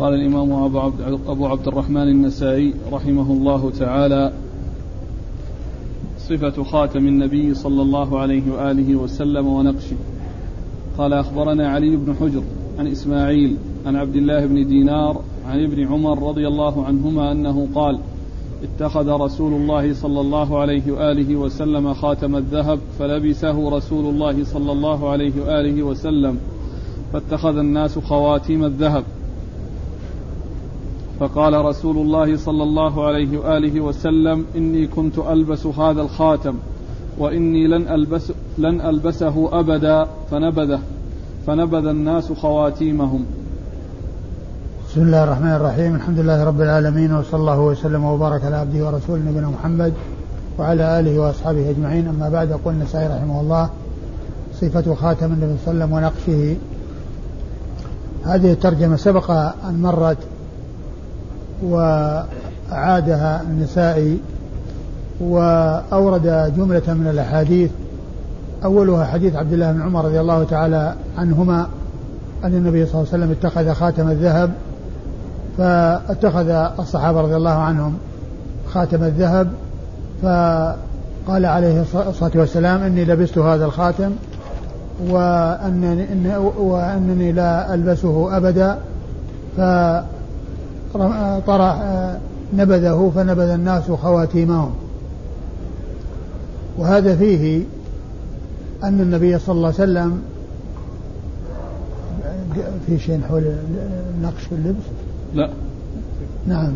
قال الإمام أبو عبد, أبو عبد الرحمن النسائي رحمه الله تعالى صفة خاتم النبي صلى الله عليه وآله وسلم ونقشه. قال أخبرنا علي بن حجر عن إسماعيل عن عبد الله بن دينار عن ابن عمر رضي الله عنهما أنه قال اتخذ رسول الله صلى الله عليه وآله وسلم خاتم الذهب فلبسه رسول الله صلى الله عليه وآله وسلم فاتخذ الناس خواتيم الذهب. فقال رسول الله صلى الله عليه وآله وسلم إني كنت ألبس هذا الخاتم وإني لن ألبس لن ألبسه أبدا فنبذه فنبذ الناس خواتيمهم. بسم الله الرحمن الرحيم. الحمد لله رب العالمين وصلى الله وسلم وبارك على عبده ورسوله نبينا محمد وعلى آله وأصحابه أجمعين. أما بعد يقول النسائي رحمه الله صفة خاتم النبي صلى الله عليه وسلم ونقشه. هذه الترجمة سبق أن مرت وأعادها النسائي وأورد جملة من الأحاديث. أولها حديث عبد الله بن عمر رضي الله تعالى عنهما أن النبي صلى الله عليه وسلم اتخذ خاتم الذهب فاتخذ الصحابة رضي الله عنهم خاتم الذهب فقال عليه الصلاة والسلام إني لبست هذا الخاتم وأنني, وأنني لا ألبسه أبدا فطرح نبذه فنبذ الناس خواتيمهم. وهذا فيه أن النبي صلى الله عليه وسلم في شيء حول النقش في اللبس؟ لا. نعم.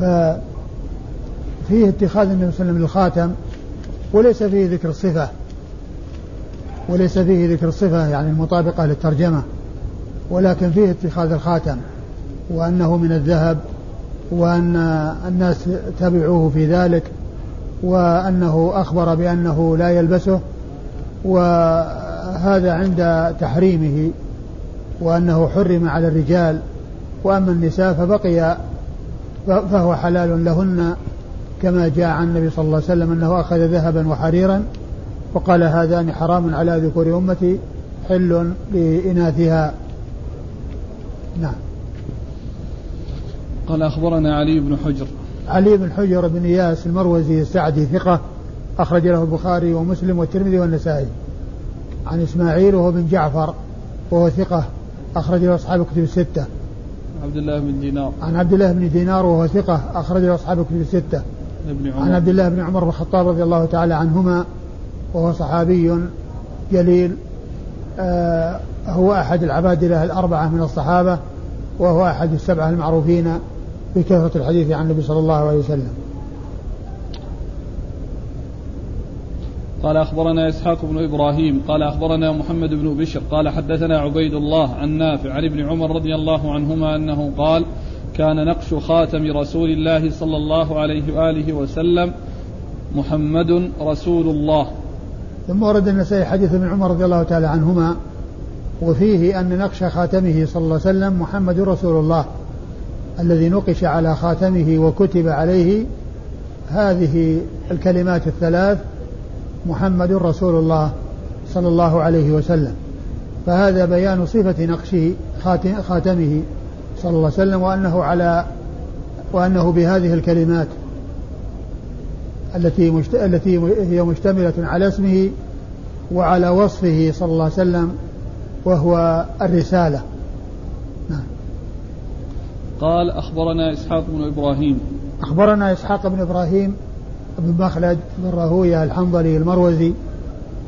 ففيه اتخاذ النبي صلى الله عليه وسلم للخاتم وليس فيه ذكر الصفة. وليس فيه ذكر الصفة يعني المطابقة للترجمة ولكن فيه اتخاذ الخاتم. وأنه من الذهب وأن الناس تبعوه في ذلك وأنه أخبر بأنه لا يلبسه وهذا عند تحريمه وأنه حرم على الرجال. وأما النساء فبقي فهو حلال لهن كما جاء عن النبي صلى الله عليه وسلم أنه أخذ ذهبا وحريرا وقال هذان حرام على ذكور أمتي حل لإناثها. نعم. قال أخبرنا علي بن حجر. علي بن حجر بن إياس المروزي السعدي ثقة أخرج له البخاري ومسلم والترمذي والنسائي. عن إسماعيل وهو بن جعفر وهو ثقة أخرج له أصحاب الكتب الستة. عبد الله بن دينار. عن عبد الله بن دينار وهو ثقة أخرج له أصحاب الكتب الستة. ابن عمر. عن عبد الله بن عمر بن الخطاب رضي الله تعالى عنهما وهو صحابي جليل آه هو أحد العبادلة الأربعة من الصحابة وهو أحد السبعة المعروفين. بكثرة الحديث عن النبي صلى الله عليه وسلم. قال أخبرنا إسحاق بن إبراهيم قال أخبرنا محمد بن بشر قال حدثنا عبيد الله عن نافع عن ابن عمر رضي الله عنهما أنه قال كان نقش خاتم رسول الله صلى الله عليه وآله وسلم محمد رسول الله. ثم ورد النسائي حديث ابن عمر رضي الله تعالى عنهما وفيه أن نقش خاتمه صلى الله عليه وسلم محمد رسول الله. الذي نقش على خاتمه وكتب عليه هذه الكلمات الثلاث محمد رسول الله صلى الله عليه وسلم. فهذا بيان صفة نقشه خاتمه صلى الله عليه وسلم وأنه على وأنه بهذه الكلمات التي مشت... التي هي مشتملة على اسمه وعلى وصفه صلى الله عليه وسلم وهو الرسالة. قال أخبرنا إسحاق بن إبراهيم أخبرنا إسحاق بن إبراهيم بن مخلد بن راهوية الحنظلي المروزي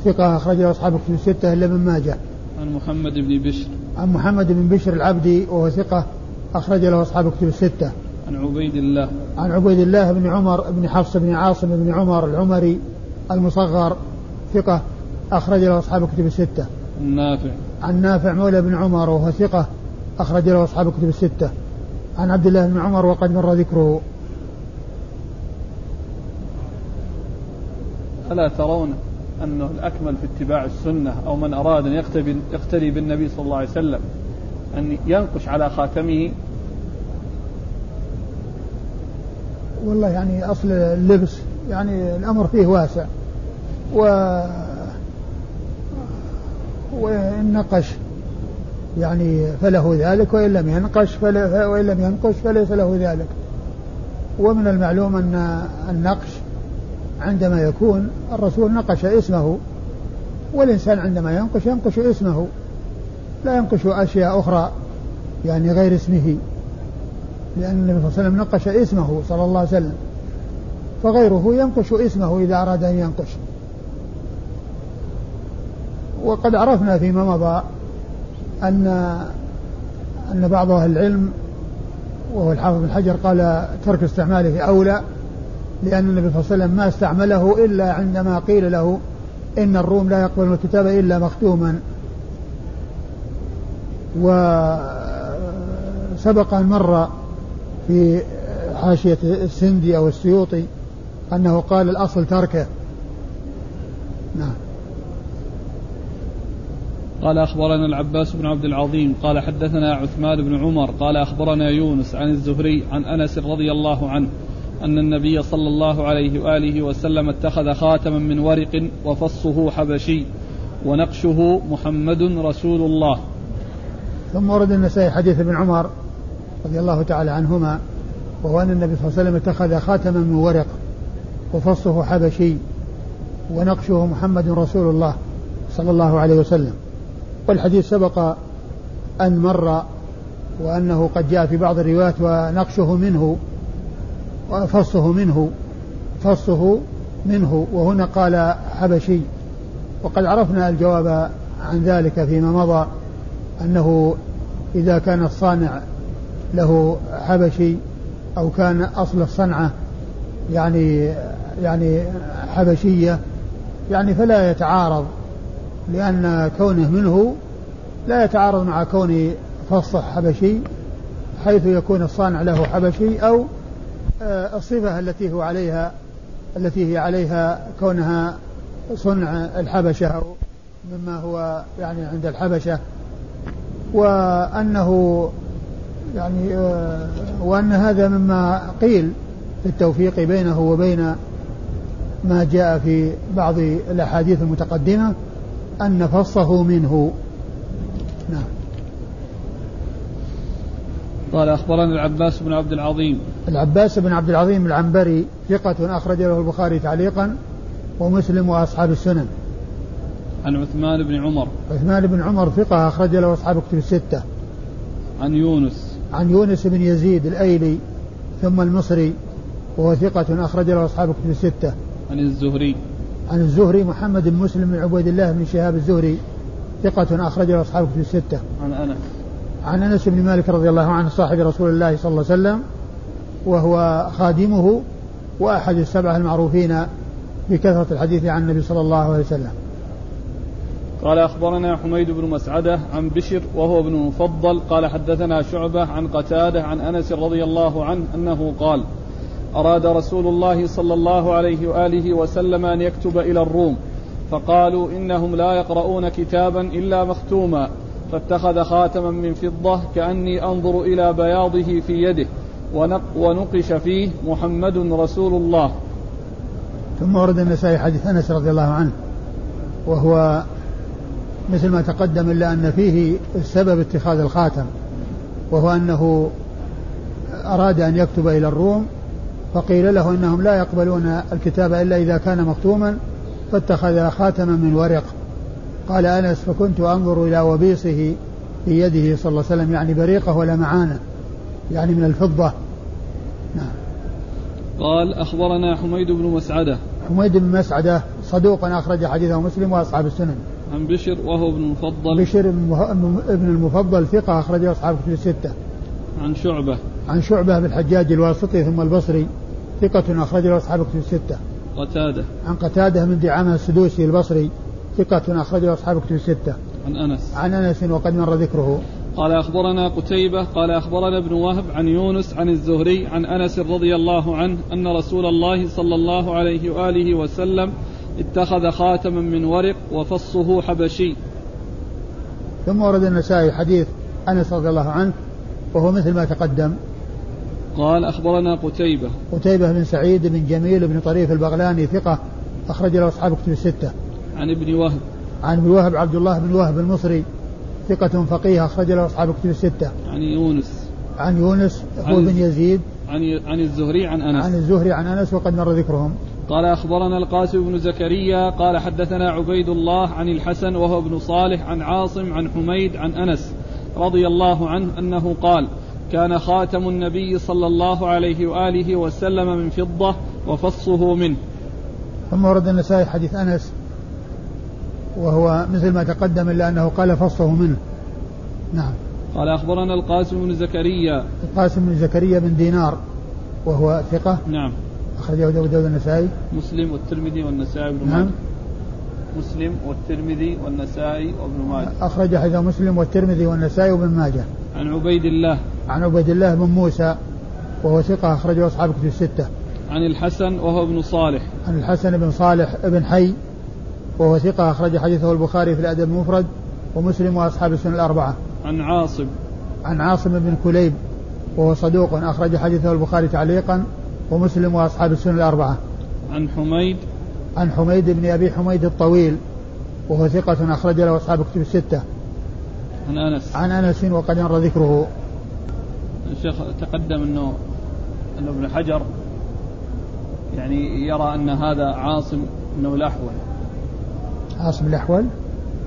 ثقة أخرجه أصحاب الكتب الستة إلا من ماجه. عن محمد بن بشر. عن محمد بن بشر العبدي وهو ثقة أخرج له أصحاب الكتب الستة. عن عبيد الله. عن عبيد الله بن عمر بن حفص بن عاصم بن عمر العمري المصغر ثقة أخرج له أصحاب الكتب الستة. عن نافع. عن نافع مولى بن عمر وهو ثقة أخرج له أصحاب الكتب الستة. عن عبد الله بن عمر وقد مر ذكره. ألا ترون أنه الأكمل في اتباع السنة أو من أراد أن يقتدي, بالنبي صلى الله عليه وسلم أن ينقش على خاتمه؟ والله يعني أصل اللبس يعني الأمر فيه واسع. و والنقش يعني فله ذلك وإن لم ينقش وإن لم ينقش فليس له ذلك. ومن المعلوم أن النقش عندما يكون الرسول نقش اسمه والإنسان عندما ينقش ينقش اسمه. لا ينقش أشياء أخرى يعني غير اسمه لأن النبي صلى الله عليه وسلم نقش اسمه صلى الله عليه وسلم. فغيره ينقش اسمه إذا أراد أن ينقش. وقد عرفنا فيما مضى أن أن بعض أهل العلم وهو الحافظ بن حجر قال ترك استعماله أولى لأن النبي صلى الله عليه وسلم ما استعمله إلا عندما قيل له إن الروم لا يقبلون الكتاب إلا مختوما. وسبق أن مر في حاشية السندي أو السيوطي أنه قال الأصل تركه. نعم. قال أخبرنا العباس بن عبد العظيم قال حدثنا عثمان بن عمر قال أخبرنا يونس عن الزهري عن أنس رضي الله عنه أن النبي صلى الله عليه وآله وسلم اتخذ خاتما من ورق وفصه حبشي ونقشه محمد رسول الله. ثم ورد النسائي حديث ابن عمر رضي الله تعالى عنهما وهو أن النبي صلى الله عليه وسلم اتخذ خاتما من ورق وفصه حبشي ونقشه محمد رسول الله صلى الله عليه وسلم. والحديث سبق أن مر وأنه قد جاء في بعض الروايات ونقشه منه وفصه منه فصه منه وهنا قال حبشي. وقد عرفنا الجواب عن ذلك فيما مضى أنه إذا كان الصانع له حبشي أو كان أصل الصنعة يعني يعني حبشية يعني فلا يتعارض لأن كونه منه لا يتعارض مع كون فصح حبشي حيث يكون الصانع له حبشي أو آه، الصفة التي هو عليها التي هي عليها كونها صنع الحبشة أو مما هو يعني عند الحبشة. وأنه يعني آه، وأن هذا مما قيل في التوفيق بينه وبين ما جاء في بعض الأحاديث المتقدمة أن فصه منه. نعم. قال أخبرنا العباس بن عبد العظيم. العباس بن عبد العظيم العنبري ثقة أخرج له البخاري تعليقا ومسلم وأصحاب السنن. عن عثمان بن عمر. عثمان بن عمر ثقة أخرج له أصحاب كتب الستة. عن يونس. عن يونس بن يزيد الأيلي ثم المصري وهو ثقة أخرج له أصحاب كتب الستة. عن الزهري. عن الزهري محمد بن مسلم بن عبيد الله بن شهاب الزهري ثقة أخرج له أصحاب كتب الستة. عن أنس. عن أنس بن مالك رضي الله عنه صاحب رسول الله صلى الله عليه وسلم وهو خادمه وأحد السبعة المعروفين بكثرة الحديث عن النبي صلى الله عليه وسلم. قال أخبرنا حميد بن مسعدة عن بشر وهو ابن المفضل قال حدثنا شعبة عن قتادة عن أنس رضي الله عنه أنه قال أراد رسول الله صلى الله عليه وآله وسلم أن يكتب إلى الروم فقالوا إنهم لا يقرؤون كتابا إلا مختوما فاتخذ خاتما من فضة كأني أنظر إلى بياضه في يده ونقش فيه محمد رسول الله. ثم ورد النسائي حديث أنس رضي الله عنه وهو مثل ما تقدم إلا أن فيه السبب اتخاذ الخاتم وهو أنه أراد أن يكتب إلى الروم فقيل له إنهم لا يقبلون الكتاب إلا إذا كان مختوما فاتخذ خاتما من ورق. قال أنس فكنت أنظر إلى وبيصه في يده صلى الله عليه وسلم يعني بريقة ولا معانة يعني من الفضة. نعم. قال أخبرنا حميد بن مسعدة. حميد بن مسعدة صدوق أخرج حديثه مسلم وأصحاب السنن. عن بشر وهو ابن المفضل. بشر ابن المفضل ثقة أخرجه أصحاب كتب الستة. عن شعبة. عن شعبة بن الحجاج الواسطي ثم البصري. ثقة أخرجه أصحاب كتب الستة. قتادة. عن قتادة من دعامة السدوسي البصري ثقة أخرجه أصحاب كتب الستة. عن أنس. عن أنس وقد مر ذكره. قال أخبرنا قتيبة قال أخبرنا ابن وهب عن يونس عن الزهري عن أنس رضي الله عنه أن رسول الله صلى الله عليه وآله وسلم اتخذ خاتما من ورق وفصه حبشي. ثم ورد النسائي حديث أنس رضي الله عنه وهو مثل ما تقدم. قال أخبرنا قتيبة قتيبة بن سعيد بن جميل بن طريف البغلاني ثقة أخرج له أصحاب كتب الستة عن ابن وهب عن ابن وهب عبد الله بن وهب المصري ثقة فقيه أخرج له أصحاب كتب الستة. عن يونس. عن يونس هو بن يزيد. عن عن الزهري عن أنس. عن الزهري عن أنس وقد مر ذكرهم. قال أخبرنا القاسم بن زكريا قال حدثنا عبيد الله عن الحسن وهو ابن صالح عن عاصم عن حميد عن أنس رضي الله عنه أنه قال كان خاتم النبي صلى الله عليه وآله وسلم من فضة وفصه منه. ثم ورد النسائي حديث أنس وهو مثل ما تقدم إلا أنه قال فصه منه. نعم. قال أخبرنا القاسم بن زكريا. القاسم بن زكريا بن دينار وهو ثقة. نعم. أخرجه أبو داود النسائي. مسلم والترمذي والنسائي بن نعم. مسلم والترمذي والنسائي وابن ماجه. أخرج حديث مسلم والترمذي والنسائي وابن ماجه. عن عبيد الله عن عبيد الله بن موسى وهو ثقة أخرجه أصحاب كتب الستة. عن الحسن وهو ابن صالح. عن الحسن بن صالح بن حي وهو ثقة أخرج حديثه البخاري في الأدب المفرد ومسلم وأصحاب السنة الأربعة. عن عاصم. عن عاصم بن كليب وهو صدوق أخرج حديثه البخاري تعليقا ومسلم وأصحاب السنة الأربعة. عن حميد. عن حميد بن أبي حميد الطويل وهو ثقة أخرج له أصحاب كتب الستة. عن أنس. عن أنس وقد مر ذكره. الشيخ تقدم أنه أنه ابن حجر يعني يرى أن هذا عاصم أنه الأحول. عاصم الأحول؟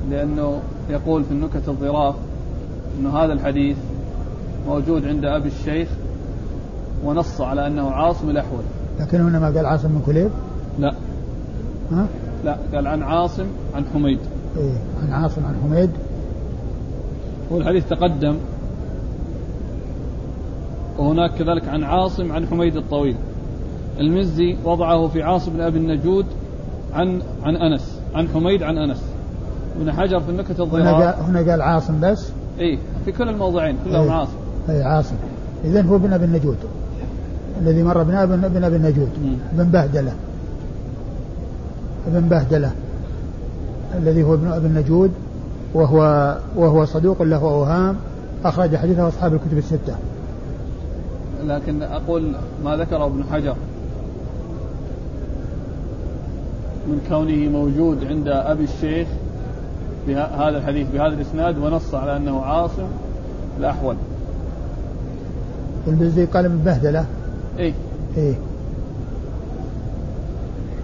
لأنه يقول في النكت الظراف أنه هذا الحديث موجود عند أبي الشيخ ونص على أنه عاصم الأحول. لكن هنا ما قال عاصم بن كليب؟ لا. ها؟ لا قال عن عاصم عن حميد. إيه عن عاصم عن حميد. والحديث تقدم. وهناك كذلك عن عاصم عن حميد الطويل. المزي وضعه في عاصم بن أبي النجود عن عن أنس عن حميد عن أنس. ابن حجر في النكت الظهار هنا قال هنا قال عاصم بس؟ اي في كل الموضعين كلهم إيه. عاصم. اي عاصم. اذا هو ابن أبي النجود الذي مر بنا ابن أبي النجود بن بهدلة. ابن بهدلة الذي هو ابن أبي النجود وهو وهو صدوق له اوهام أخرج حديثه أصحاب الكتب الستة. لكن أقول ما ذكره ابن حجر من كونه موجود عند أبي الشيخ بهذا الحديث بهذا الإسناد ونص على أنه عاصم الأحول. والبزي قال من بهدلة؟ إيه. إيه.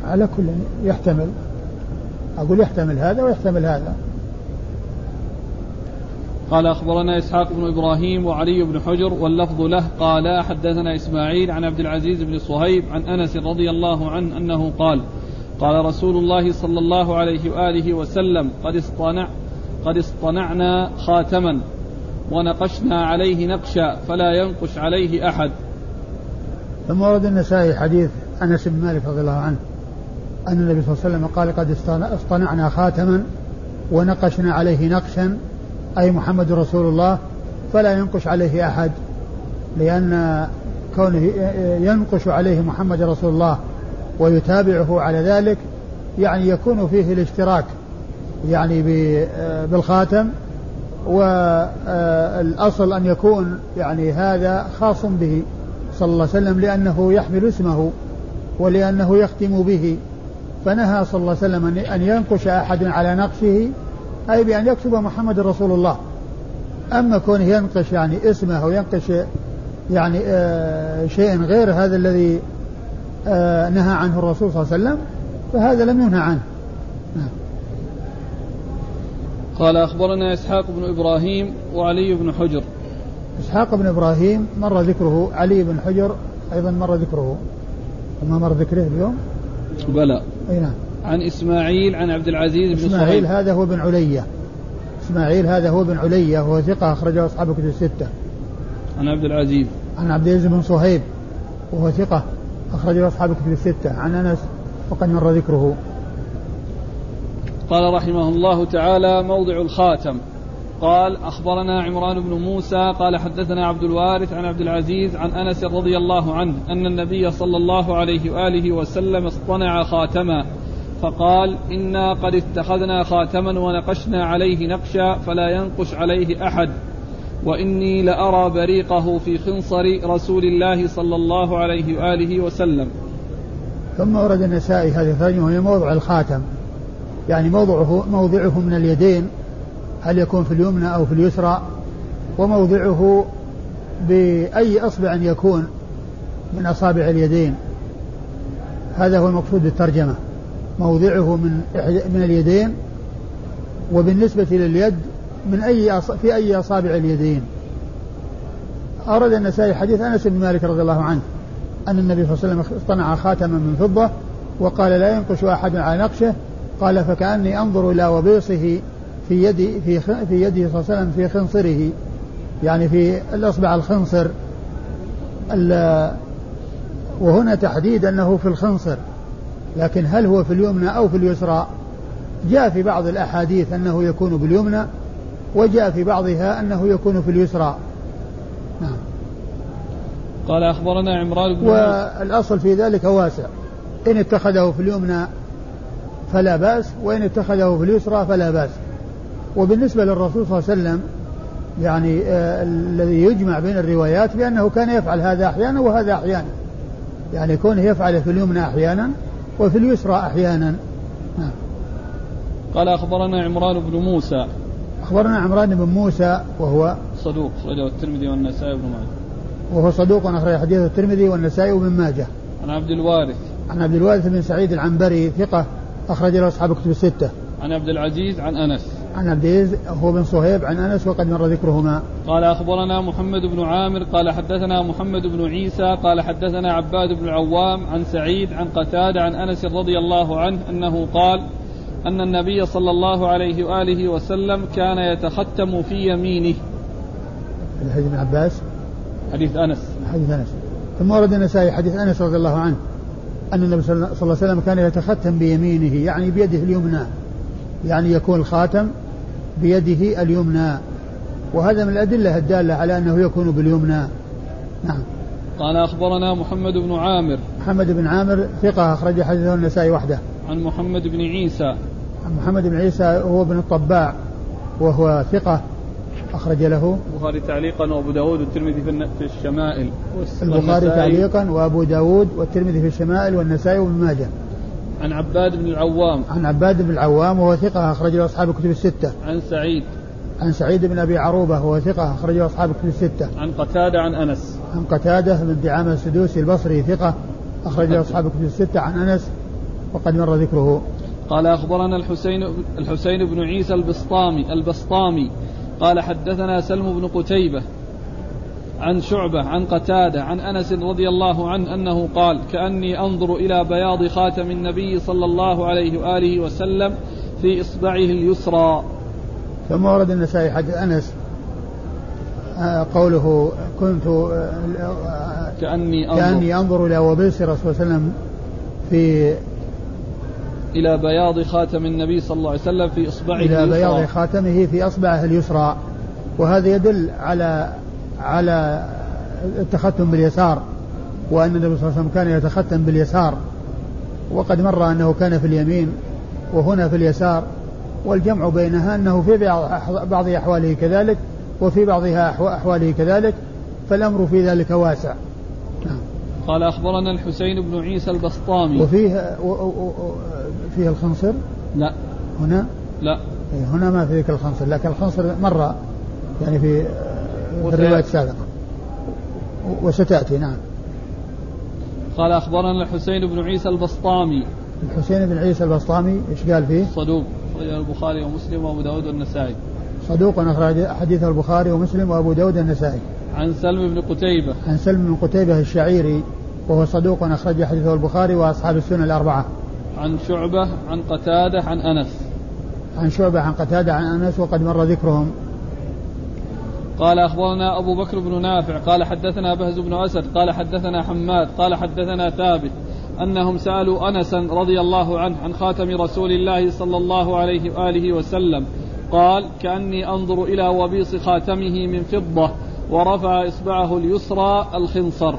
على كل يحتمل. أقول يحتمل هذا ويحتمل هذا. قال أخبرنا إسحاق بن إبراهيم وعلي بن حجر واللفظ له قال حدثنا إسماعيل عن عبد العزيز بن صهيب عن أنس رضي الله عنه أنه قال قال رسول الله صلى الله عليه وآله وسلم قد اصطنع قد اصطنعنا خاتما ونقشنا عليه نقشا فلا ينقش عليه أحد. ثم ورد النسائي حديث أنس بن مالك رضي الله عنه. أن النبي صلى الله عليه وسلم قال قد اصطنعنا خاتما ونقشنا عليه نقشا أي محمد رسول الله فلا ينقش عليه أحد لأن كونه ينقش عليه محمد رسول الله ويتابعه على ذلك يعني يكون فيه الاشتراك يعني بالخاتم والأصل أن يكون يعني هذا خاص به صلى الله عليه وسلم لأنه يحمل اسمه ولأنه يختم به. فنهى صلى الله عليه وسلم أن ينقش أحد على نقشه أي بأن يكتب محمد رسول الله. أما كونه ينقش يعني اسمه أو ينقش يعني آه شيء غير هذا الذي آه نهى عنه الرسول صلى الله عليه وسلم فهذا لم ينهى عنه. قال أخبرنا إسحاق بن إبراهيم وعلي بن حجر. إسحاق بن إبراهيم مر ذكره علي بن حجر أيضا مر ذكره. ما مر ذكره اليوم؟ بلى. أي نعم. عن إسماعيل عن عبد العزيز بن إسماعيل هذا هو بن علية إسماعيل هذا هو بن علية وهو ثقة أخرجه أصحاب الكتب الستة. عن عبد العزيز. عن عبد العزيز بن صهيب وهو ثقة أخرجه أصحاب الكتب الستة. عن أنس وقد مر ذكره. قال رحمه الله تعالى موضع الخاتم. قال أخبرنا عمران بن موسى قال حدثنا عبد الوارث عن عبد العزيز عن أنس رضي الله عنه أن النبي صلى الله عليه وآله وسلم اصطنع خاتما فقال إنا قد اتخذنا خاتما ونقشنا عليه نقشا فلا ينقش عليه أحد وإني لأرى بريقه في خنصر رسول الله صلى الله عليه وآله وسلم. ثم ورد النسائي هذه الثانية وهي موضع الخاتم. يعني موضعه موضعه من اليدين هل يكون في اليمنى أو في اليسرى وموضعه بأي أصبع يكون من أصابع اليدين. هذا هو المقصود بالترجمة. موضعه من من اليدين وبالنسبة لليد من أي في أي أصابع اليدين. أورد النسائي حديث أنس بن مالك رضي الله عنه أن النبي صلى الله عليه وسلم اصطنع خاتما من فضة وقال لا ينقش أحد على نقشه قال فكأني أنظر إلى وبيصه في يدي في في يده صلى الله عليه وسلم في خنصره. يعني في الأصبع الخنصر. وهنا تحديد أنه في الخنصر. لكن هل هو في اليمنى أو في اليسرى؟ جاء في بعض الأحاديث أنه يكون باليمنى وجاء في بعضها أنه يكون في اليسرى. نعم. قال أخبرنا عمران بن والأصل في ذلك واسع. إن اتخذه في اليمنى فلا بأس وإن اتخذه في اليسرى فلا بأس. وبالنسبة للرسول صلى الله عليه وسلم يعني آه الذي يجمع بين الروايات بأنه كان يفعل هذا أحيانا وهذا أحيانا. يعني كونه يفعل في اليمنى أحيانا وفي اليسرى أحيانا. نعم. قال أخبرنا عمران بن موسى. أخبرنا عمران بن موسى وهو صدوق أخرجه الترمذي والنسائي وابن ماجه. وهو صدوق أخرج حديث الترمذي والنسائي وابن ماجه. عن عبد الوارث. عن عبد الوارث بن سعيد العنبري ثقة أخرج له أصحاب كتب الستة. عن عبد العزيز عن أنس. عن عبد العزيز هو بن صهيب عن أنس وقد مر ذكرهما. قال أخبرنا محمد بن عامر قال حدثنا محمد بن عيسى قال حدثنا عباد بن العوام عن سعيد عن قتادة عن أنس رضي الله عنه أنه قال أن النبي صلى الله عليه وآله وسلم كان يتختم في يمينه. حديث ابن عباس؟ حديث أنس. حديث أنس. ثم ورد النسائي حديث أنس رضي الله عنه أن النبي صلى الله عليه وسلم كان يتختم بيمينه يعني بيده اليمنى يعني يكون الخاتم بيده اليمنى. وهذا من الأدلة الدالة على أنه يكون باليمنى. نعم. قال أخبرنا محمد بن عامر. محمد بن عامر ثقة أخرج حديثه النسائي وحده. عن محمد بن عيسى. عن محمد بن عيسى هو ابن الطباع وهو ثقة أخرج له. البخاري تعليقا وأبو داود والترمذي في الشمائل. البخاري تعليقا وأبو داود والترمذي في الشمائل والنسائي وابن ماجه. عن عباد بن العوام. عن عباد بن العوام وهو ثقة أخرج له أصحاب الكتب الستة. عن سعيد. عن سعيد بن أبي عروبة وهو ثقة أخرج له أصحاب الكتب الستة. عن قتادة عن أنس. عن قتادة بن دعامة السدوسي البصري ثقة أخرج له أصحاب الكتب الستة عن أنس وقد مر ذكره. قال أخبرنا الحسين الحسين بن عيسى البسطامي البسطامي. قال حدثنا سلم بن قتيبة عن شعبة عن قتادة عن أنس رضي الله عنه أنه قال كأني أنظر إلى بياض خاتم النبي صلى الله عليه وآله وسلم في إصبعه اليسرى. ثم ورد النسائي حديث أنس آه، قوله كنت آه، كأني أنظر كأني أنظر إلى وبيس صلى الله عليه وسلم في إلى بياض خاتم النبي صلى الله عليه وسلم في إصبعه إلى اليسرى. بياض خاتمه في أصبعه اليسرى. وهذا يدل على على التختم باليسار وأن النبي صلى الله عليه وسلم كان يتختم باليسار وقد مر أنه كان في اليمين وهنا في اليسار والجمع بينها أنه في بعض أحواله كذلك وفي بعضها أحواله كذلك فالأمر في ذلك واسع. نعم. قال أخبرنا الحسين بن عيسى البسطامي. وفيه فيه الخنصر لا. هنا؟ لا. إيه، هنا ما في ذكر الخنصر لكن الخنصر مر يعني في في الرواية السابقة. وستأتي نعم. قال أخبرنا الحسين بن عيسى البسطامي. الحسين بن عيسى البسطامي إيش قال فيه؟ صدوق أخرجه البخاري ومسلم وأبو داود والنسائي. صدوق أخرج حديثه البخاري ومسلم وأبو داود والنسائي. عن سلم بن قتيبة. عن سلم بن قتيبة الشعيري وهو صدوق أخرج حديثه البخاري وأصحاب السنة الأربعة. عن شعبة عن قتادة عن أنس. عن شعبة عن قتادة عن أنس وقد مر ذكرهم. قال أخبرنا أبو بكر بن نافع قال حدثنا بهز بن أسد قال حدثنا حماد قال حدثنا ثابت أنهم سألوا أنسا رضي الله عنه عن خاتم رسول الله صلى الله عليه وآله وسلم قال كأني أنظر إلى وبيص خاتمه من فضة ورفع إصبعه اليسرى الخنصر.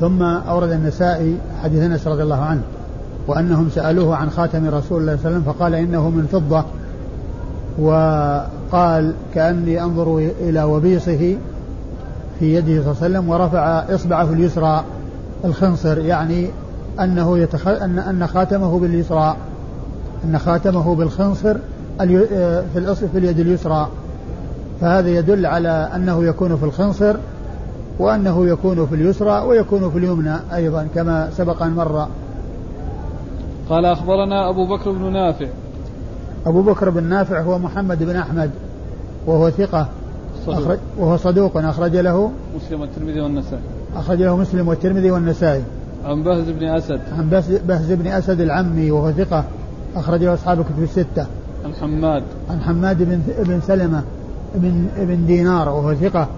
ثم أورد النسائي حديث أنس رضي الله عنه وأنهم سألوه عن خاتم رسول الله صلى الله عليه وسلم فقال إنه من فضة وقال كأني أنظر إلى وبيصه في يده صلى الله عليه وسلم ورفع إصبعه اليسرى الخنصر يعني أنه يتخ... أن أن خاتمه باليسرى أن خاتمه بالخنصر في الأصل في اليد اليسرى. فهذا يدل على أنه يكون في الخنصر وأنه يكون في اليسرى ويكون في اليمنى أيضا كما سبق أن مر. قال أخبرنا أبو بكر بن نافع أبو بكر بن نافع هو محمد بن أحمد وهو ثقة صدوق. أخرج وهو صدوق أخرج له مسلم والترمذي والنسائي. أخرج له مسلم والترمذي والنسائي. عن بهز بن أسد. عن بهز بن أسد العمي وهو ثقة أخرج له أصحاب الكتب الستة. عن حماد. عن حماد بن بن سلمة بن بن دينار وهو ثقة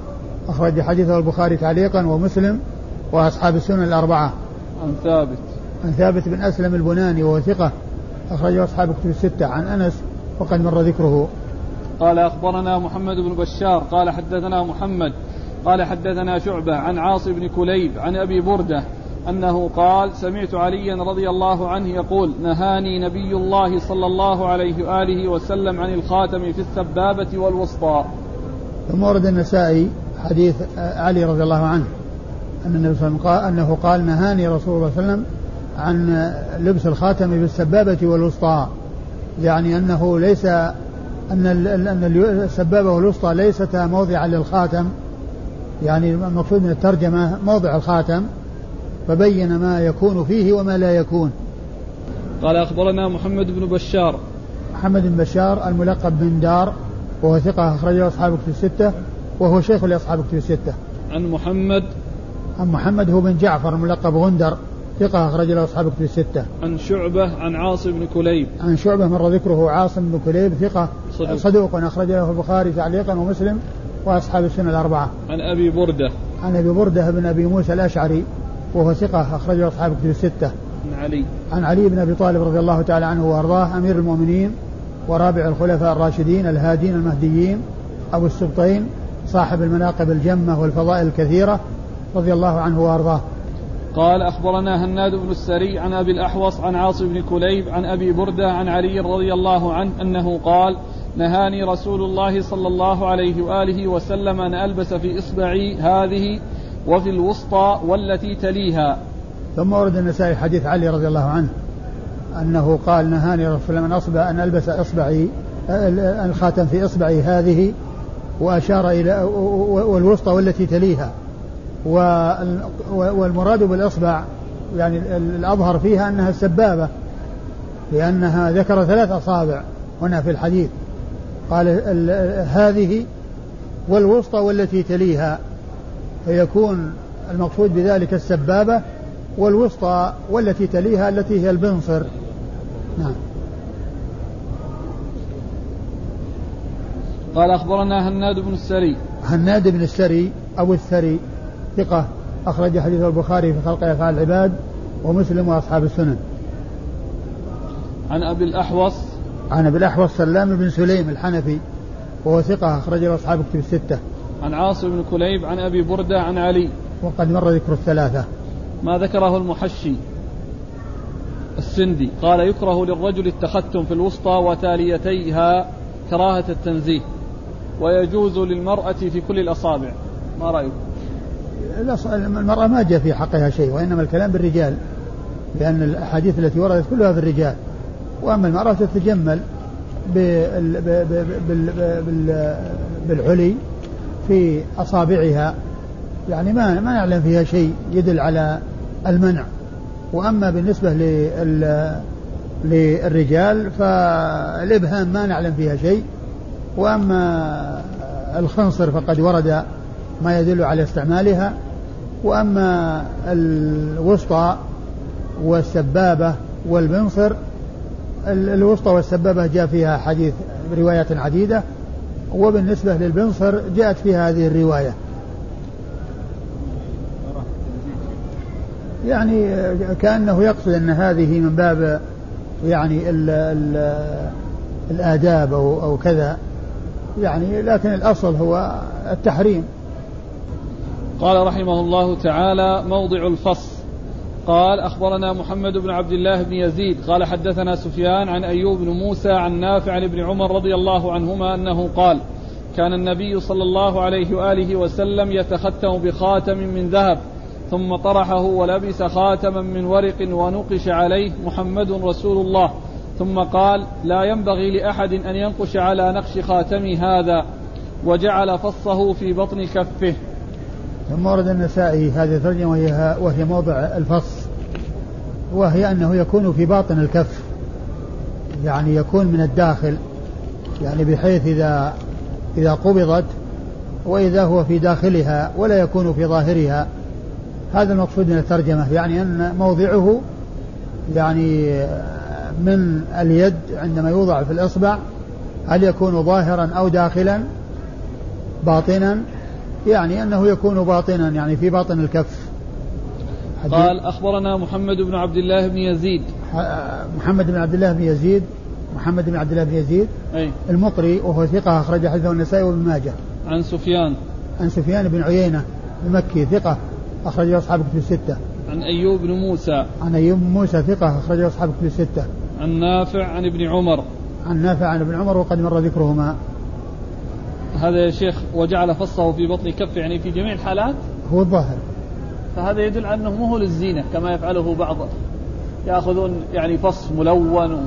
أخرج حديثه البخاري تعليقا ومسلم وأصحاب السنن الأربعة. عن ثابت. عن ثابت بن أسلم البناني وهو ثقة أخرجه أصحاب الكتب الستة. عن أنس وقد مر ذكره. قال أخبرنا محمد بن بشار قال حدثنا محمد قال حدثنا شعبة عن عاص بن كليب عن أبي بردة أنه قال سمعت عليا رضي الله عنه يقول نهاني نبي الله صلى الله عليه وآله وسلم عن الخاتم في السبابة والوسطى. ثم ورد النسائي حديث علي رضي الله عنه أن النبي صلى الله عليه وسلم قال أنه قال نهاني رسول الله صلى الله عليه وسلم عن لبس الخاتم بالسبابة والوسطى. يعني أنه ليس أن أن السبابة والوسطى ليستا موضعا للخاتم. يعني المقصود من الترجمة موضع الخاتم فبين ما يكون فيه وما لا يكون. قال أخبرنا محمد بن بشار. محمد بن بشار الملقب بن دار وهو ثقة أخرجه أصحاب كتب الستة وهو شيخ لأصحاب كتب الستة. عن محمد. عن محمد هو بن جعفر الملقب غندر. ثقة أخرج له أصحاب كتب الستة. عن شعبة عن عاصم بن كليب. عن شعبة مر ذكره عاصم بن كليب ثقة صدوق, صدوق أخرج له البخاري تعليقا ومسلم وأصحاب السنة الأربعة. عن أبي بردة. عن أبي بردة بن أبي موسى الأشعري وهو ثقة أخرج له أصحاب كتب الستة. عن علي. عن علي بن أبي طالب رضي الله تعالى عنه وأرضاه أمير المؤمنين ورابع الخلفاء الراشدين الهادين المهديين أبو السبطين صاحب المناقب الجمة والفضائل الكثيرة رضي الله عنه وأرضاه. قال أخبرنا هناد بن السري عن أبي الأحوص عن عاصم بن كليب عن أبي بردة عن علي رضي الله عنه أنه قال نهاني رسول الله صلى الله عليه وآله وسلم أن ألبس في إصبعي هذه وفي الوسطى والتي تليها. ثم ورد النسائي حديث علي رضي الله عنه أنه قال نهاني رسول الله أصبع أن ألبس إصبعي الخاتم في إصبعي هذه وأشار إلى والوسطى والتي تليها. والمراد بالإصبع يعني الأظهر فيها أنها السبابة لأنها ذكر ثلاث أصابع هنا في الحديث. قال هذه والوسطى والتي تليها فيكون المقصود بذلك السبابة والوسطى والتي تليها التي هي البنصر. نعم. قال أخبرنا هناد بن السري. هناد بن السري أبو الثري ثقة أخرج حديث البخاري في خلق أفعال العباد ومسلم وأصحاب السنن. عن أبي الأحوص عن أبي الأحوص سلام بن سليم الحنفي وهو ثقة أخرج له أصحاب كتب الستة. عن عاصم بن كليب عن أبي بردة عن علي. وقد مر ذكر الثلاثة. ما ذكره المحشي السندي قال يكره للرجل التختم في الوسطى وتاليتيها كراهة التنزيه ويجوز للمرأة في كل الأصابع ما رأيك؟ المرأة ما جاء في حقها شيء وإنما الكلام بالرجال لأن الأحاديث التي وردت كلها في الرجال. وأما المرأة تتجمل بالعلي في أصابعها يعني ما ما نعلم فيها شيء يدل على المنع. وأما بالنسبة للرجال فالإبهام ما نعلم فيها شيء. وأما الخنصر فقد ورد ما يدل على استعمالها. وأما الوسطى والسبابة والبنصر الوسطى والسبابة جاء فيها حديث روايات عديدة وبالنسبة للبنصر جاءت فيها هذه الرواية. يعني كأنه يقصد أن هذه من باب يعني ال ال الآداب أو, أو كذا. يعني لكن الأصل هو التحريم. قال رحمه الله تعالى موضع الفصل قال أخبرنا محمد بن عبد الله بن يزيد. قال حدثنا سفيان عن أيوب بن موسى عن نافع عن ابن عمر رضي الله عنهما أنه قال كان النبي صلى الله عليه وآله وسلم يتختم بخاتم من ذهب ثم طرحه ولبس خاتما من ورق ونقش عليه محمد رسول الله. ثم قال لا ينبغي لأحد أن ينقش على نقش خاتمي هذا وجعل فصه في بطن كفه. ثم ورد النسائي هذه الترجمة وهي, وهي موضع الفص وهي أنه يكون في باطن الكف يعني يكون من الداخل يعني بحيث إذا إذا قبضت وإذا هو في داخلها ولا يكون في ظاهرها. هذا المقصود من الترجمة يعني أن موضعه يعني من اليد عندما يوضع في الإصبع هل يكون ظاهرا أو داخلا باطنا يعني أنه يكون باطنا يعني في باطن الكف. قال أخبرنا محمد بن عبد الله بن يزيد. محمد بن عبد الله بن يزيد محمد بن عبد الله بن يزيد. أي. المقري وهو ثقة أخرج حديثه النسائي وابن ماجه. عن سفيان. عن سفيان بن عيينة المكي ثقة أخرجه أصحاب كتب الستة. عن أيوب بن موسى. عن أيوب بن موسى ثقة أخرجه أصحاب كتب الستة. عن نافع عن ابن عمر. عن نافع عن ابن عمر وقد مر ذكرهما. هذا يا شيخ وجعل فصه في بطن كفه يعني في جميع الحالات؟ هو الظاهر. فهذا يدل على أنه مو هو للزينة كما يفعله بعض. يأخذون يعني فص ملون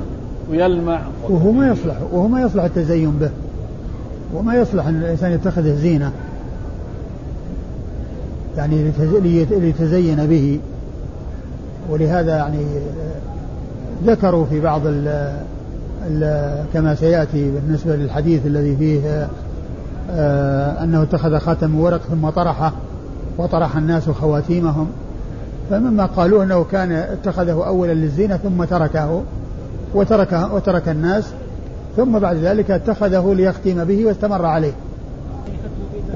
ويلمع. وهو ما يصلح وهو ما يصلح التزين به. وما يصلح أن الإنسان يتخذه زينه يعني ليتزين به. ولهذا يعني ذكروا في بعض ال ال كما سيأتي بالنسبة للحديث الذي فيه آه أنه اتخذ خاتم ورق ثم طرحه وطرح الناس خواتيمهم. فمما قالوا أنه كان اتخذه اولا للزينة ثم تركه وترك وترك الناس ثم بعد ذلك اتخذه ليختم به واستمر عليه.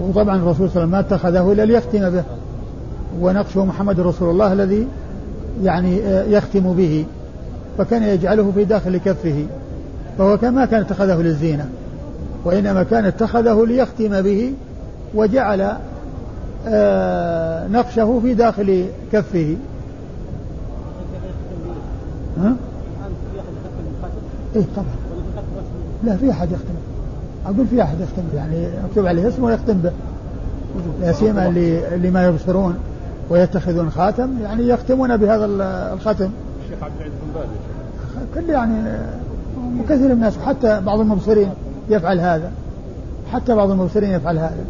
وطبعا الرسول صلى الله عليه وسلم ما اتخذه إلا ليختم به. ونقشه محمد رسول الله الذي يعني يختم به. فكان يجعله في داخل كفه. فهو كما كان اتخذه للزينة. وإنما كان اتخذه ليختم به وجعل آه، نقشه في داخل كفه. ها؟ إيه طبعا. لا في أحد يختم. أقول في أحد يختم يعني مكتوب عليه اسمه ويختم به. لا سيما اللي اللي ما يبصرون ويتخذون خاتم يعني يختمون بهذا الختم الشيخ عبد العزيز بن باز. كل يعني وكثير من الناس حتى بعض المبصرين. يفعل هذا. حتى بعض المبصرين يفعل هذا.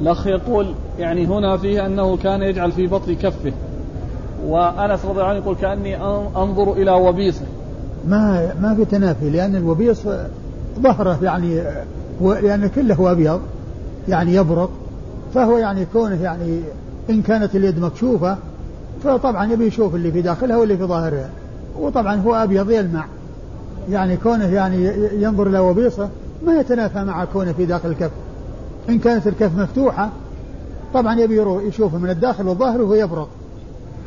الأخ يقول يعني هنا فيه أنه كان يجعل في بطن كفه. وأنس رضي الله عنه يقول كأني أنظر إلى وبيصه. ما ما في تنافي لأن الوبيص ظهره يعني لأن كله أبيض يعني يبرق. فهو يعني كونه يعني إن كانت اليد مكشوفة فطبعا يبي يشوف اللي في داخلها واللي في ظاهرها وطبعا هو أبيض يلمع. يعني كونه يعني ينظر إلى وبيصة ما يتنافى مع كونه في داخل الكف. إن كانت الكف مفتوحة طبعا يبي يشوفه من الداخل والظاهر وهو يبرق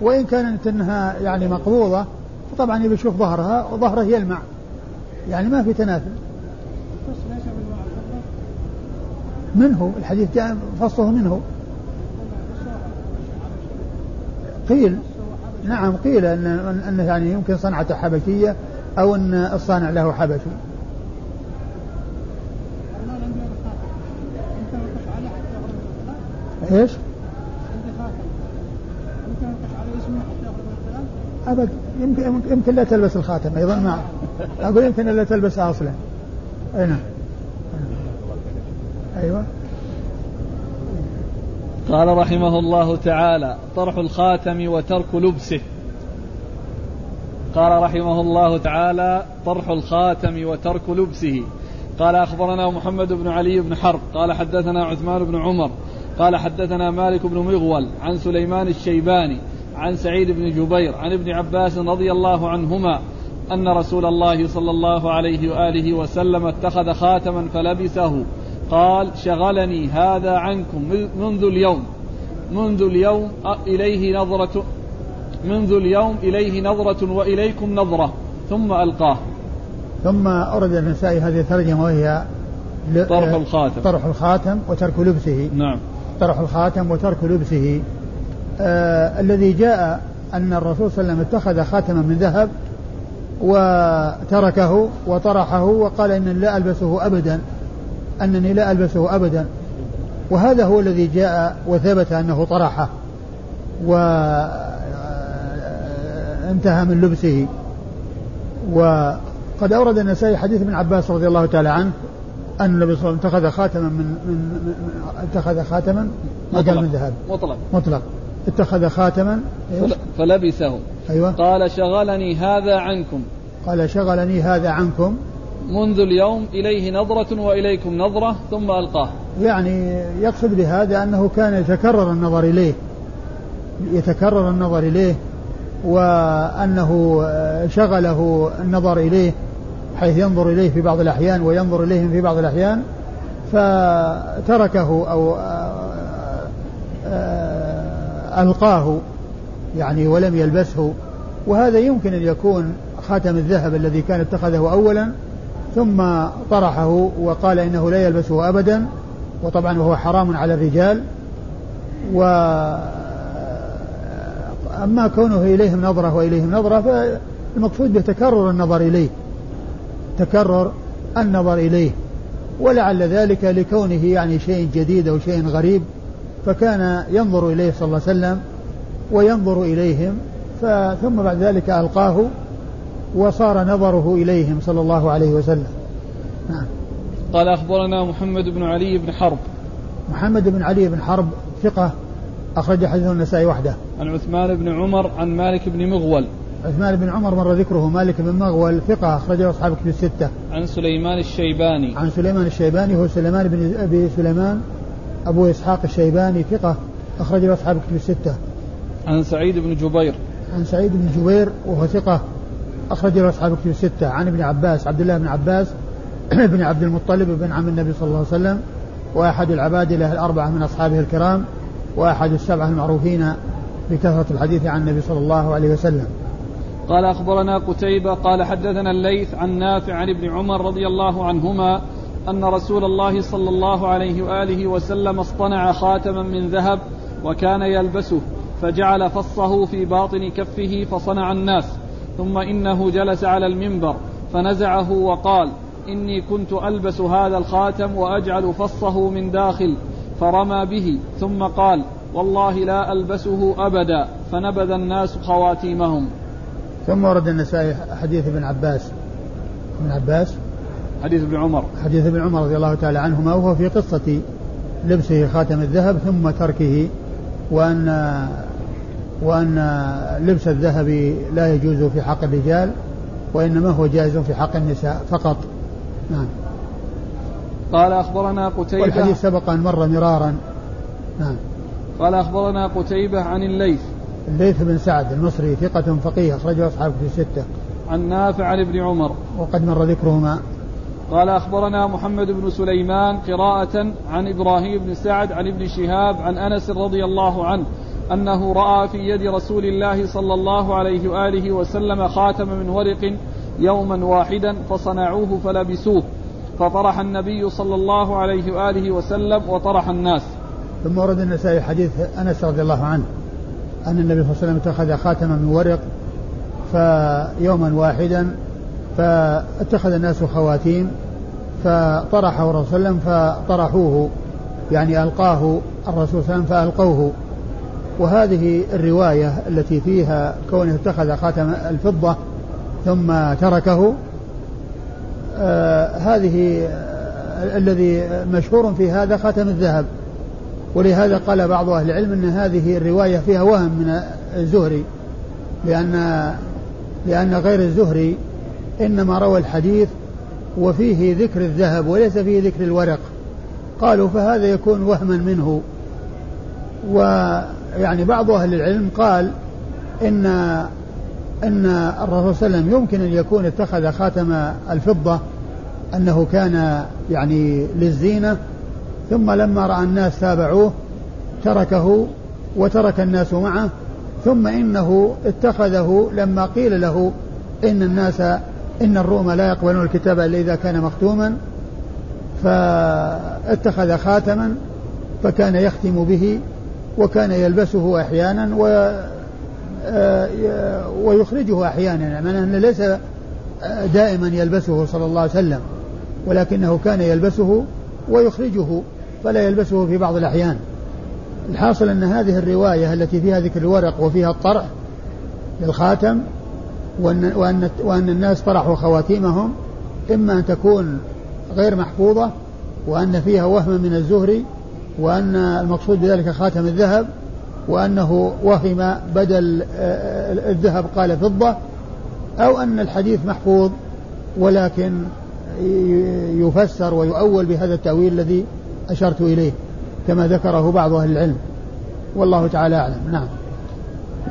وإن كانت أنها يعني مقبوضة فطبعا يبي يشوف ظهرها وظهره يلمع. يعني ما في تنافي. منه الحديث جاء فصله منه قيل. نعم قيل ان أنه يعني يمكن صنعته حبشية أو أن الصانع له حبشي إيش؟ أبد يمكن يمكن لا تلبس الخاتم أيضا ما أقول يمكن لا تلبسها أصلا. أي نعم. أيوة. قال رحمه الله تعالى طرح الخاتم وترك لبسه. قال رحمه الله تعالى طرح الخاتم وترك لبسه. قال أخبرنا محمد بن علي بن حرب. قال حدثنا عثمان بن عمر. قال حدثنا مالك بن مغول عن سليمان الشيباني عن سعيد بن جبير عن ابن عباس رضي الله عنهما أن رسول الله صلى الله عليه وآله وسلم اتخذ خاتما فلبسه. قال شغلني هذا عنكم منذ اليوم. منذ اليوم إليه نظرة منذ اليوم إليه نظرة وإليكم نظرة ثم ألقاه. ثم أورد النسائي هذه الترجمة وهي طرح الخاتم. طرح الخاتم وترك لبسه. نعم. طرح الخاتم وترك لبسه. آه الذي جاء أن الرسول صلى الله عليه وسلم اتخذ خاتما من ذهب وتركه وطرحه وقال إنني لا ألبسه أبدا أنني لا ألبسه أبدا. وهذا هو الذي جاء وثبت أنه طرحه. وانتهى من لبسه. وقد أورد النسائي حديث ابن عباس رضي الله تعالى عنه أن النبي صلى الله عليه وسلم اتخذ خاتما من, من, من اتخذ خاتما ما قال من ذهب مطلق. مطلق. اتخذ خاتما فلبسه. أيوة. قال شغلني هذا عنكم. قال شغلني هذا عنكم. منذ اليوم إليه نظرة وإليكم نظرة ثم ألقاه. يعني يقصد بهذا أنه كان يتكرر النظر إليه. يتكرر النظر إليه. وأنه شغله النظر إليه حيث ينظر إليه في بعض الأحيان وينظر إليهم في بعض الأحيان فتركه أو ألقاه يعني ولم يلبسه. وهذا يمكن أن يكون خاتم الذهب الذي كان اتخذه أولا ثم طرحه وقال إنه لا يلبسه أبدا وطبعا وهو حرام على الرجال. و أما كونه إليهم نظرة وإليهم نظرة فالمقصود به تكرر النظر إليه. تكرر النظر إليه. ولعل ذلك لكونه يعني شيء جديد أو شيء غريب فكان ينظر إليه صلى الله عليه وسلم وينظر إليهم ثم بعد ذلك ألقاه وصار نظره إليهم صلى الله عليه وسلم. نعم. قال أخبرنا محمد بن علي بن حرب. محمد بن علي بن حرب ثقة. أخرج حديث النسائي وحده عن عثمان بن عمر عن مالك بن مغول عثمان بن عمر مر ذكره مالك بن مغول ثقة أخرجه أصحاب كتب الستة. عن سليمان الشيباني. عن سليمان الشيباني هو سليمان بن أبي سليمان أبو إسحاق الشيباني ثقة أخرجه أصحاب كتب الستة. عن سعيد بن جبير. عن سعيد بن جبير وهو ثقة أخرجه أصحاب كتب الستة. عن ابن عباس عبد الله بن عباس بن عبد المطلب بن عم النبي صلى الله عليه وسلم وأحد العبادلة الأربعة من أصحابه الكرام وأحد السبعة المعروفين بكثرة الحديث عن النبي صلى الله عليه وسلم. قال أخبرنا قتيبة قال حدثنا الليث عن نافع عن ابن عمر رضي الله عنهما أن رسول الله صلى الله عليه وآله وسلم اصطنع خاتما من ذهب وكان يلبسه فجعل فصه في باطن كفه فصنع الناس ثم إنه جلس على المنبر فنزعه وقال إني كنت ألبس هذا الخاتم وأجعل فصه من داخل فرمى به ثم قال والله لا ألبسه أبدا فنبذ الناس خواتيمهم. ثم ورد النسائي حديث ابن عباس. ابن عباس؟ حديث ابن عمر. حديث ابن عمر رضي الله تعالى عنهما وهو في قصة لبسه خاتم الذهب ثم تركه وأن وأن لبس الذهب لا يجوز في حق الرجال وإنما هو جائز في حق النساء فقط. نعم. قال أخبرنا قتيبة والحديث سبق أن مر مرارا نعم قال أخبرنا قتيبة عن الليث الليث بن سعد المصري ثقة فقيه أخرجه أصحاب في الستة. عن نافع عن ابن عمر. وقد مر ذكرهما. قال أخبرنا محمد بن سليمان قراءة عن إبراهيم بن سعد عن ابن شهاب عن أنس رضي الله عنه أنه رأى في يد رسول الله صلى الله عليه وآله وسلم خاتم من ورق يوما واحدا فصنعوه فلبسوه فطرح النبي صلى الله عليه وآله وسلم وطرح الناس. ثم ورد النسائي حديث أنس رضي الله عنه أن النبي صلى الله عليه وسلم اتخذ خاتما من ورق فيوما واحدا فاتخذ الناس خواتيم فطرحه الرسول صلى الله عليه وسلم فطرحوه يعني ألقاه الرسول صلى الله عليه وسلم فألقوه. وهذه الرواية التي فيها كونه اتخذ خاتم الفضة ثم تركه هذه آه الذي مشهور في هذا خاتم الذهب. ولهذا قال بعض أهل العلم أن هذه الرواية فيها وهم من الزهري لأن لأن غير الزهري إنما روى الحديث وفيه ذكر الذهب وليس فيه ذكر الورق. قالوا فهذا يكون وهما منه. ويعني بعض أهل العلم قال إن أن الرسول صلى الله عليه وسلم يمكن أن يكون اتخذ خاتم الفضة أنه كان يعني للزينة ثم لما رأى الناس تابعوه تركه وترك الناس معه ثم إنه اتخذه لما قيل له إن الناس إن الروم لا يقبلون الكتاب إلا إذا كان مختوما فاتخذ خاتما فكان يختم به وكان يلبسه أحيانا و ويخرجه أحيانا يعني أنه ليس دائما يلبسه صلى الله عليه وسلم ولكنه كان يلبسه ويخرجه فلا يلبسه في بعض الأحيان. الحاصل أن هذه الرواية التي فيها ذكر الورق وفيها الطرح للخاتم وأن, وأن, وأن الناس طرحوا خواتيمهم إما أن تكون غير محفوظة وأن فيها وهم من الزهري وأن المقصود بذلك خاتم الذهب وأنه وهم بدل آه، الذهب قال فضة أو أن الحديث محفوظ ولكن يفسر ويؤول بهذا التأويل الذي أشرت إليه كما ذكره بعض أهل العلم. والله تعالى أعلم. نعم.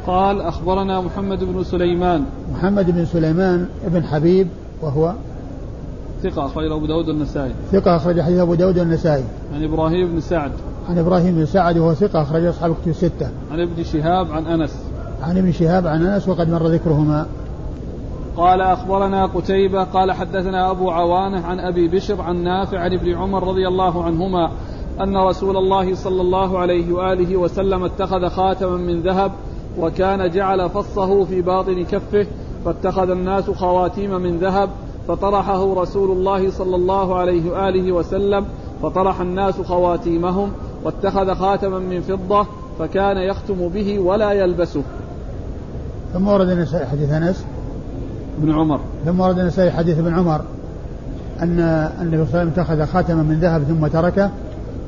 قال أخبرنا محمد بن سليمان. محمد بن سليمان بن حبيب وهو ثقة أخرج أبو داود النسائي ثقة أخرج حديث أبو داود النسائي عن إبراهيم بن سعد. عن إبراهيم بن سعد وهو ثقة أخرج أصحاب كتب الستة. عن ابن شهاب عن أنس. عن ابن شهاب عن أنس وقد مر ذكرهما. قال أخبرنا قتيبة قال حدثنا أبو عوانة عن أبي بشر عن نافع عن ابن عمر رضي الله عنهما أن رسول الله صلى الله عليه وآله وسلم اتخذ خاتما من ذهب وكان جعل فصه في باطن كفه فاتخذ الناس خواتيم من ذهب فطرحه رسول الله صلى الله عليه وآله وسلم فطرح الناس خواتيمهم واتخذ خاتما من فضة فكان يختم به ولا يلبسه. ثم ورد النسائي حديث أنس. بن عمر. ثم ورد النسائي حديث ابن عمر. أن النبي صلى الله عليه وسلم اتخذ خاتما من ذهب ثم تركه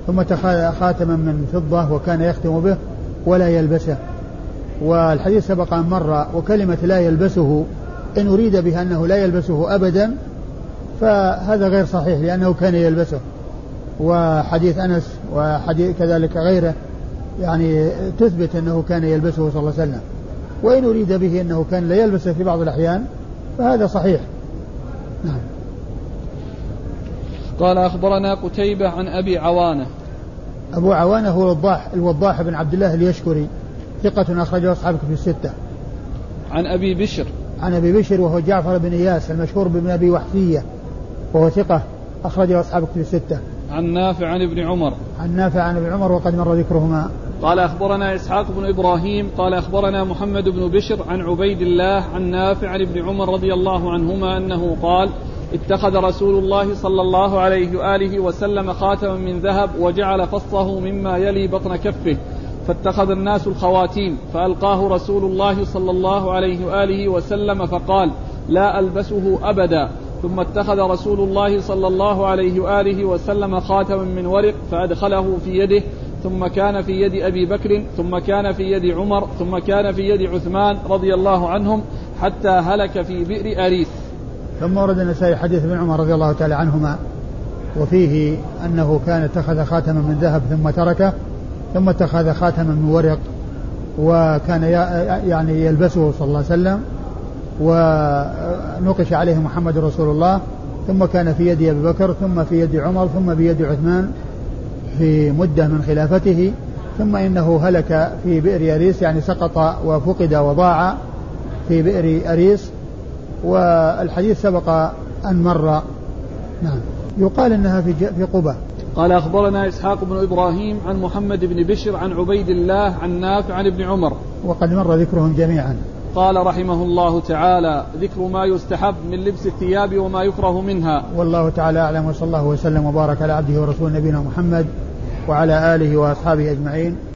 ثم اتخذ خاتما من فضة وكان يختم به ولا يلبسه. والحديث سبق أن مر وكلمة لا يلبسه إن أريد بها أنه لا يلبسه أبدا فهذا غير صحيح لأنه كان يلبسه. وحديث أنس وحديث كذلك غيره يعني تثبت أنه كان يلبسه صلى الله عليه وسلم. وإن أريد به أنه كان لا يلبسه في بعض الأحيان فهذا صحيح. نعم. قال أخبرنا قتيبة عن أبي عوانة. أبو عوانة هو الوضاح الوضاح بن عبد الله اليشكري ثقة أخرجه أصحاب في الستة. عن أبي بشر. عن أبي بشر وهو جعفر بن إياس المشهور بن أبي وحفية وهو ثقة أخرجه أصحاب في الستة. عن نافع عن ابن عمر. عن نافع عن ابن عمر وقد مر ذكرهما. قال أخبرنا إسحاق بن إبراهيم قال أخبرنا محمد بن بشر عن عبيد الله عن نافع عن ابن عمر رضي الله عنهما أنه قال اتخذ رسول الله صلى الله عليه وآله وسلم خاتما من ذهب وجعل فصه مما يلي بطن كفه فاتخذ الناس الخواتيم فألقاه رسول الله صلى الله عليه وآله وسلم فقال لا ألبسه أبدا. ثم اتخذ رسول الله صلى الله عليه وآله وسلم خاتما من ورق فأدخله في يده ثم كان في يد أبي بكر ثم كان في يد عمر ثم كان في يد عثمان رضي الله عنهم حتى هلك في بئر أريث. ثم ورد النسائي حديث ابن عمر رضي الله تعالى عنهما وفيه أنه كان اتخذ خاتما من ذهب ثم تركه ثم اتخذ خاتما من ورق وكان يعني يلبسه صلى الله عليه وسلم ونقش عليه محمد رسول الله ثم كان في يد أبي بكر ثم في يد عمر ثم بيد عثمان في مدة من خلافته ثم إنه هلك في بئر اريس يعني سقط وفقد وضاع في بئر أريس. والحديث سبق أن مر. نعم. يقال إنها في في قبة. قال أخبرنا إسحاق بن إبراهيم عن محمد بن بشر عن عبيد الله عن نافع عن ابن عمر. وقد مر ذكرهم جميعا. قال رحمه الله تعالى ذكر ما يستحب من لبس الثياب وما يكره منها. والله تعالى أعلم وصلى الله وسلم وبارك على عبده ورسوله نبينا محمد وعلى آله وأصحابه أجمعين.